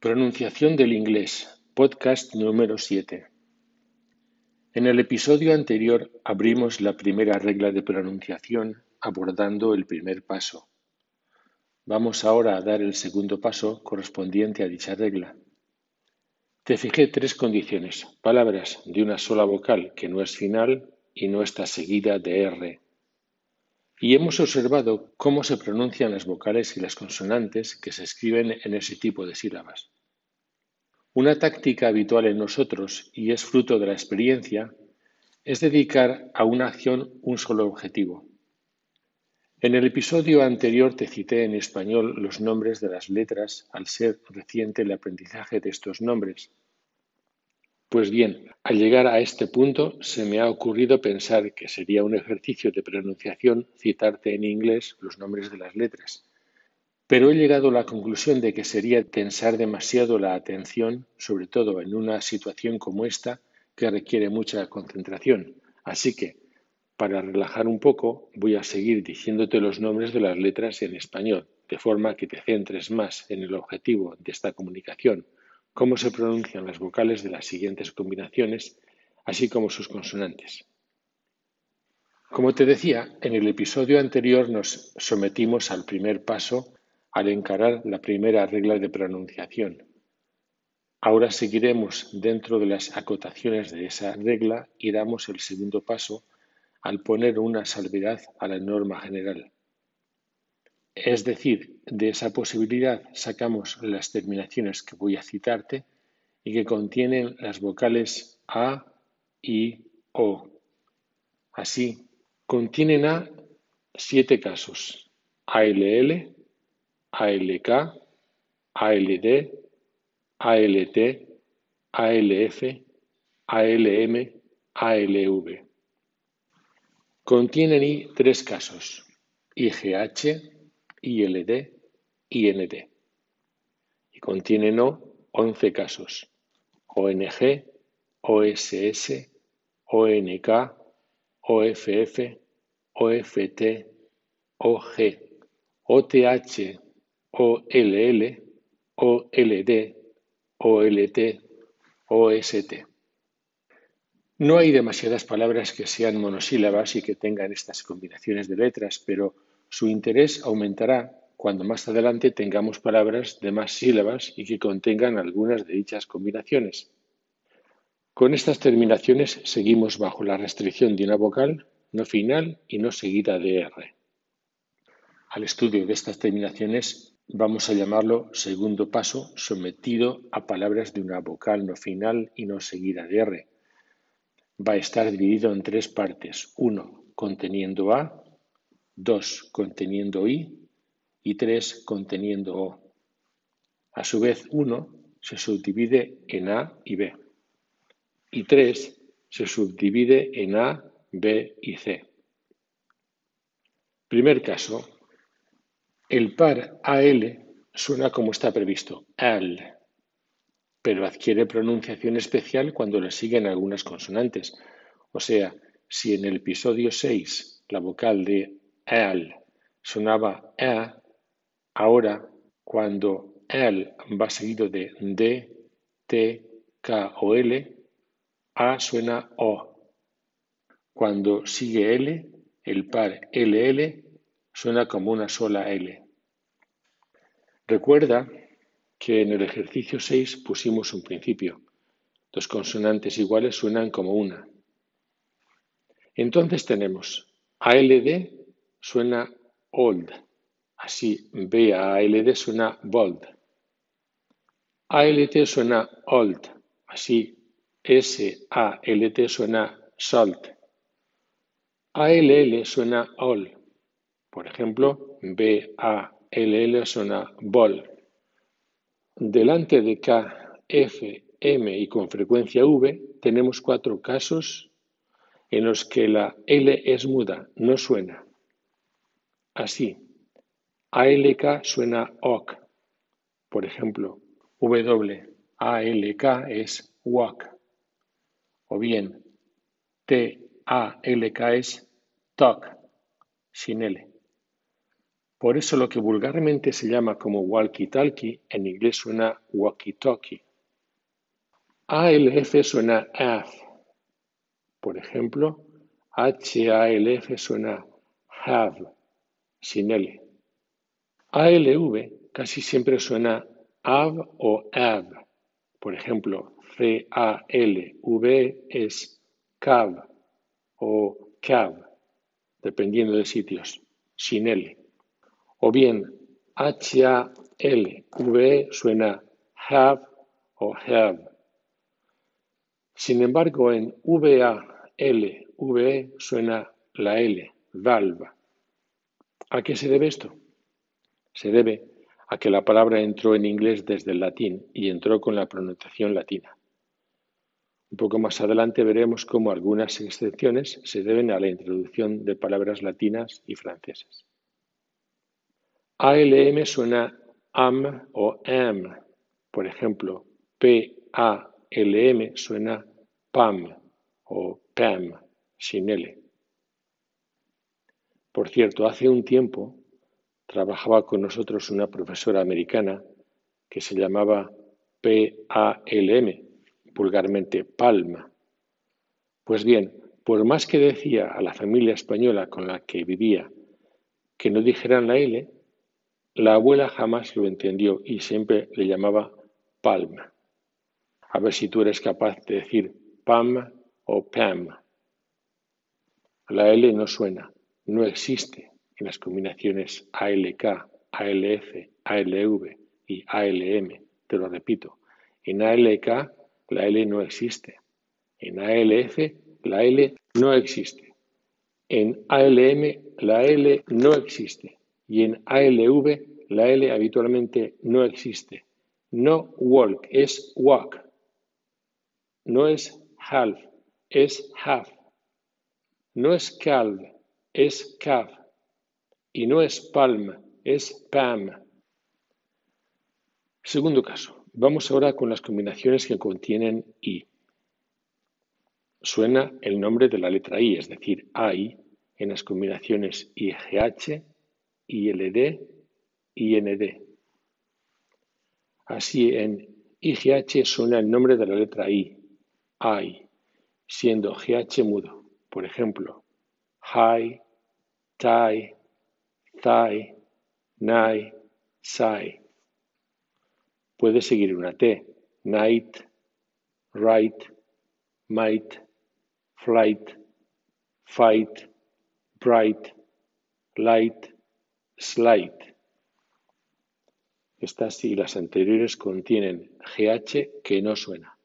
Pronunciación del inglés, podcast número 7. En el episodio anterior abrimos la primera regla de pronunciación abordando el primer paso. Vamos ahora a dar el segundo paso correspondiente a dicha regla. Te fijé tres condiciones, palabras de una sola vocal que no es final y no está seguida de R. Y hemos observado cómo se pronuncian las vocales y las consonantes que se escriben en ese tipo de sílabas. Una táctica habitual en nosotros, y es fruto de la experiencia, es dedicar a una acción un solo objetivo. En el episodio anterior te cité en español los nombres de las letras al ser reciente el aprendizaje de estos nombres. Pues bien, al llegar a este punto se me ha ocurrido pensar que sería un ejercicio de pronunciación citarte en inglés los nombres de las letras pero he llegado a la conclusión de que sería tensar demasiado la atención, sobre todo en una situación como esta, que requiere mucha concentración. Así que, para relajar un poco, voy a seguir diciéndote los nombres de las letras en español, de forma que te centres más en el objetivo de esta comunicación, cómo se pronuncian las vocales de las siguientes combinaciones, así como sus consonantes. Como te decía, en el episodio anterior nos sometimos al primer paso al encarar la primera regla de pronunciación. Ahora seguiremos dentro de las acotaciones de esa regla y damos el segundo paso al poner una salvedad a la norma general. Es decir, de esa posibilidad sacamos las terminaciones que voy a citarte y que contienen las vocales A, I, O. Así, contienen A siete casos, ALL, ALK, ALD, ALT, ALF, ALM, ALV. Contienen I tres casos, IGH, ILD, IND. Y contienen O once casos, ONG, OSS, ONK, OFF, OFT, OG, OTH, OLL, OLD, OLT, OST. No hay demasiadas palabras que sean monosílabas y que tengan estas combinaciones de letras, pero su interés aumentará cuando más adelante tengamos palabras de más sílabas y que contengan algunas de dichas combinaciones. Con estas terminaciones seguimos bajo la restricción de una vocal no final y no seguida de R. Al estudio de estas terminaciones vamos a llamarlo segundo paso sometido a palabras de una vocal no final y no seguida de R. Va a estar dividido en tres partes. Uno, conteniendo A, dos, conteniendo I y tres, conteniendo O. A su vez, uno se subdivide en A y B. Y tres se subdivide en A, B y C. Primer caso, el par AL suena como está previsto, AL, pero adquiere pronunciación especial cuando le siguen algunas consonantes. O sea, si en el episodio 6 la vocal de AL sonaba A, ahora cuando AL va seguido de D, T, K o L, A suena O. Cuando sigue L, el par LL suena como una sola L. Recuerda que en el ejercicio 6 pusimos un principio. Dos consonantes iguales suenan como una. Entonces tenemos ALD suena old, así BALD suena bold. ALT suena old, así SALT suena salt. ALL suena all, por ejemplo, BALL suena bol. Delante de K, F, M y con frecuencia V tenemos cuatro casos en los que la L es muda, no suena. Así, ALK suena OK. Por ejemplo, W, ALK es walk. O bien, T, A, L, K es talk, sin L. Por eso lo que vulgarmente se llama como walkie-talkie en inglés suena walkie-talkie. ALF suena AF. Por ejemplo, HALF suena have, sin L. ALV casi siempre suena av o av. Por ejemplo, C-A-L-V es cav o cav, dependiendo de sitios, sin L. O bien H-A-L-V suena have o have. Sin embargo, en V-A-L-V suena la L, valve. ¿A qué se debe esto? Se debe a que la palabra entró en inglés desde el latín y entró con la pronunciación latina. Un poco más adelante veremos cómo algunas excepciones se deben a la introducción de palabras latinas y francesas. ALM suena am o am. Por ejemplo, PALM suena PAM o PAM sin L. Por cierto, hace un tiempo trabajaba con nosotros una profesora americana que se llamaba PALM, vulgarmente Palma. Pues bien, por más que decía a la familia española con la que vivía que no dijeran la L, la abuela jamás lo entendió y siempre le llamaba Palma. A ver si tú eres capaz de decir Pam o Pam. La L no suena, no existe en las combinaciones ALK, ALF, ALV y ALM. Te lo repito, en ALK la L no existe. En ALF la L no existe. En ALM la L no existe y en ALV la L habitualmente no existe. No walk, es walk. No es half, es half. No es calv, es calf. Y no es palm, es pam. Segundo caso. Vamos ahora con las combinaciones que contienen I. Suena el nombre de la letra I, es decir, AI, en las combinaciones IGH ILD, IND. Así en IGH suena el nombre de la letra I, I, siendo GH mudo. Por ejemplo, high, tie, thigh, nigh, sai. Puede seguir una T, night, right, might, flight, fight, bright, light, Slide. Estas y las anteriores contienen GH que no suena.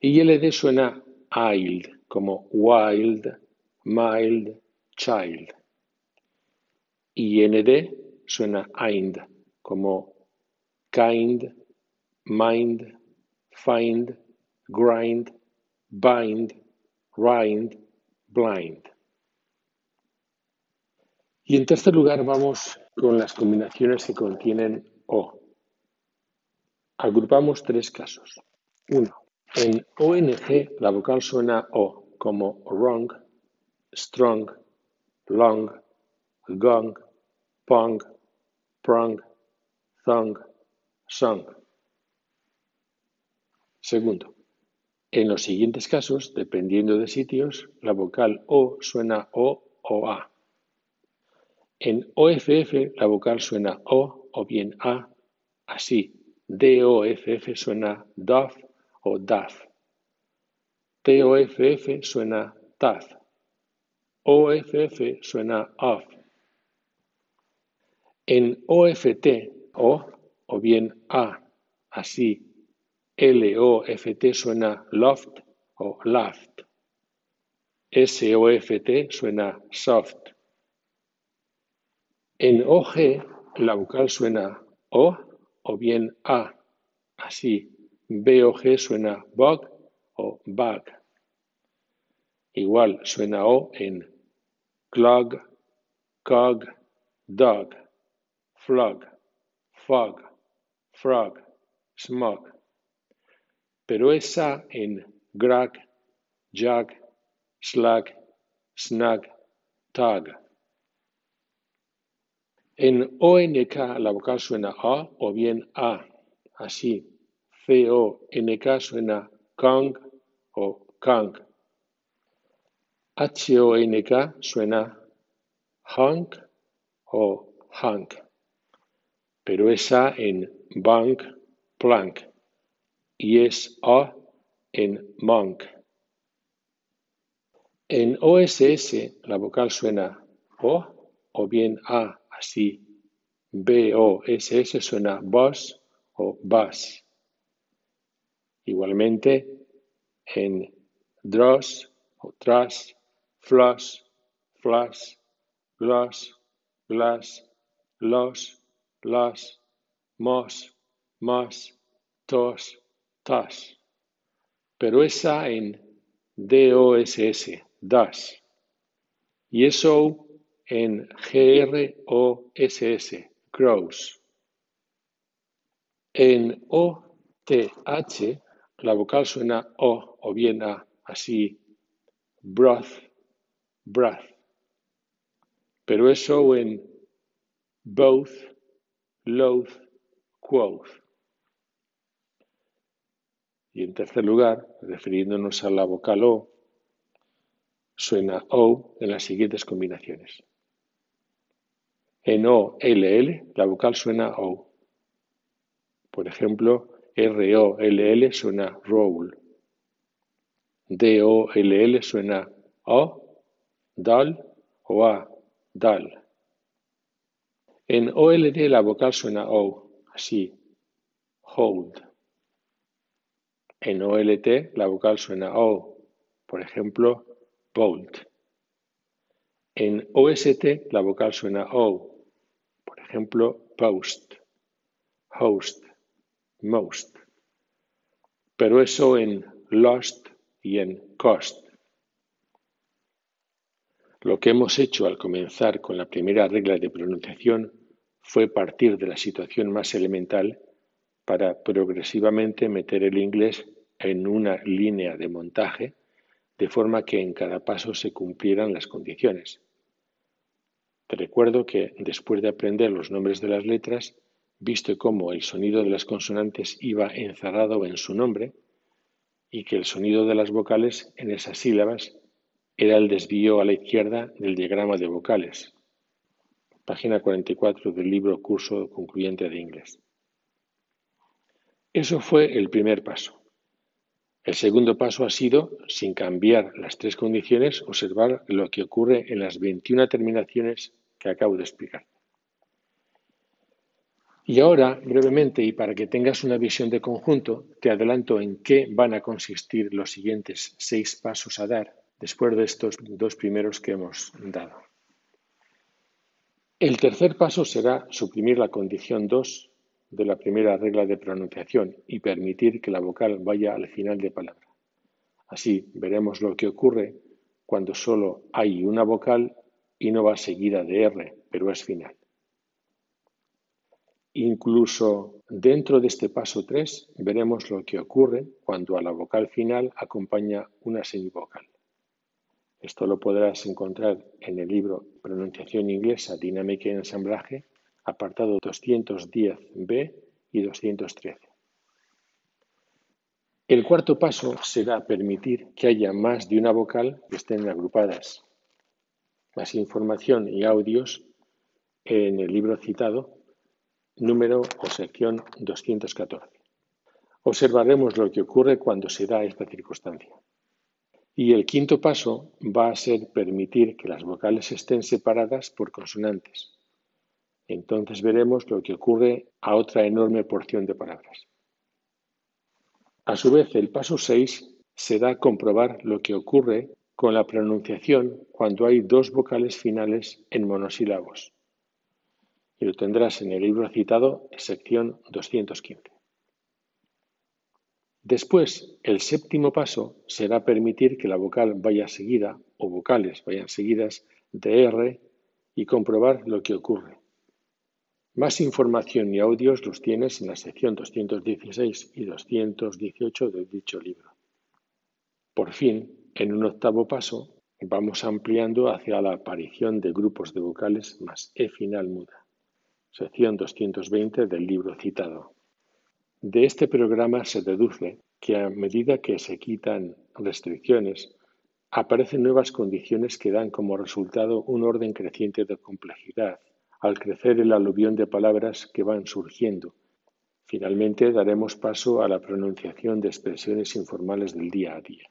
ILD suena ILD, como wild, mild, child. IND suena IND, como kind, mind, find, grind, bind, rind, blind. Y en tercer lugar vamos con las combinaciones que contienen O. Agrupamos tres casos. Uno, en ONG la vocal suena O como wrong, strong, long, gong, pong, prong, thong, song. Segundo, en los siguientes casos, dependiendo de sitios, la vocal O suena O o A. En OFF la vocal suena O o bien A, así. DOFF suena DOF o DAF. TOFF suena TAF. OFF suena OFF. En OFT O o bien A, así. LOFT suena LOFT o LAFT. SOFT suena SOFT. En OG la vocal suena O o bien A, así. BOG suena BOG o BAG. Igual suena O en clog, cog, dog, flog, fog, frog, smog. Pero esa en grag, jug, slug, snug, tug. En ONK la vocal suena A o bien A, así. C-O-N-K suena Kong o Kang. H-O-N-K suena Hank o Hank, pero es A en bank, plank, y es A en monk. En OSS la vocal suena O o bien A, así. B-O-S-S suena boss o bus. Igualmente en dross o tras, floss, flash, gloss, glass, los, las, mos, mas, tos, tas. Pero esa en D-O-S-S, das. Y eso en G-R-O-S-S, grows. En O-T-H la vocal suena O o bien A, así, broth, breath. Pero eso en both, loath, quoth. Y en tercer lugar, refiriéndonos a la vocal O, suena O en las siguientes combinaciones. En O, L, L, la vocal suena O. Por ejemplo, R, O, L, L suena roll. D, O, L, L suena O, dal o A, dal. En OLD la vocal suena O, así, hold. En OLT la vocal suena O, por ejemplo, bolt. En OST la vocal suena O, por ejemplo, post, host, most. Pero eso en lost y en cost. Lo que hemos hecho al comenzar con la primera regla de pronunciación fue partir de la situación más elemental para progresivamente meter el inglés en una línea de montaje de forma que en cada paso se cumplieran las condiciones. Te recuerdo que después de aprender los nombres de las letras, visto cómo el sonido de las consonantes iba encerrado en su nombre y que el sonido de las vocales en esas sílabas era el desvío a la izquierda del diagrama de vocales. Página 44 del libro Curso Concluyente de Inglés. Eso fue el primer paso. El segundo paso ha sido, sin cambiar las tres condiciones, observar lo que ocurre en las 21 terminaciones que acabo de explicar. Y ahora, brevemente, y para que tengas una visión de conjunto, te adelanto en qué van a consistir los siguientes seis pasos a dar después de estos dos primeros que hemos dado. El tercer paso será suprimir la condición 2 de la primera regla de pronunciación y permitir que la vocal vaya al final de palabra. Así veremos lo que ocurre cuando solo hay una vocal y no va seguida de R, pero es final. Incluso dentro de este paso 3 veremos lo que ocurre cuando a la vocal final acompaña una semivocal. Esto lo podrás encontrar en el libro Pronunciación inglesa, dinámica y ensamblaje, apartado 210b y 213. El cuarto paso será permitir que haya más de una vocal que estén agrupadas. Más información y audios en el libro citado, número o sección 214. Observaremos lo que ocurre cuando se da esta circunstancia. Y el quinto paso va a ser permitir que las vocales estén separadas por consonantes. Entonces veremos lo que ocurre a otra enorme porción de palabras. A su vez, el paso 6 será comprobar lo que ocurre con la pronunciación cuando hay dos vocales finales en monosílabos. Y lo tendrás en el libro citado, sección 215. Después, el séptimo paso será permitir que la vocal vaya seguida o vocales vayan seguidas de R y comprobar lo que ocurre. Más información y audios los tienes en la sección 216 y 218 de dicho libro. Por fin, en un octavo paso, vamos ampliando hacia la aparición de grupos de vocales más E final muda. sección 220 del libro citado. De este programa se deduce que a medida que se quitan restricciones, aparecen nuevas condiciones que dan como resultado un orden creciente de complejidad, al crecer el aluvión de palabras que van surgiendo. Finalmente daremos paso a la pronunciación de expresiones informales del día a día.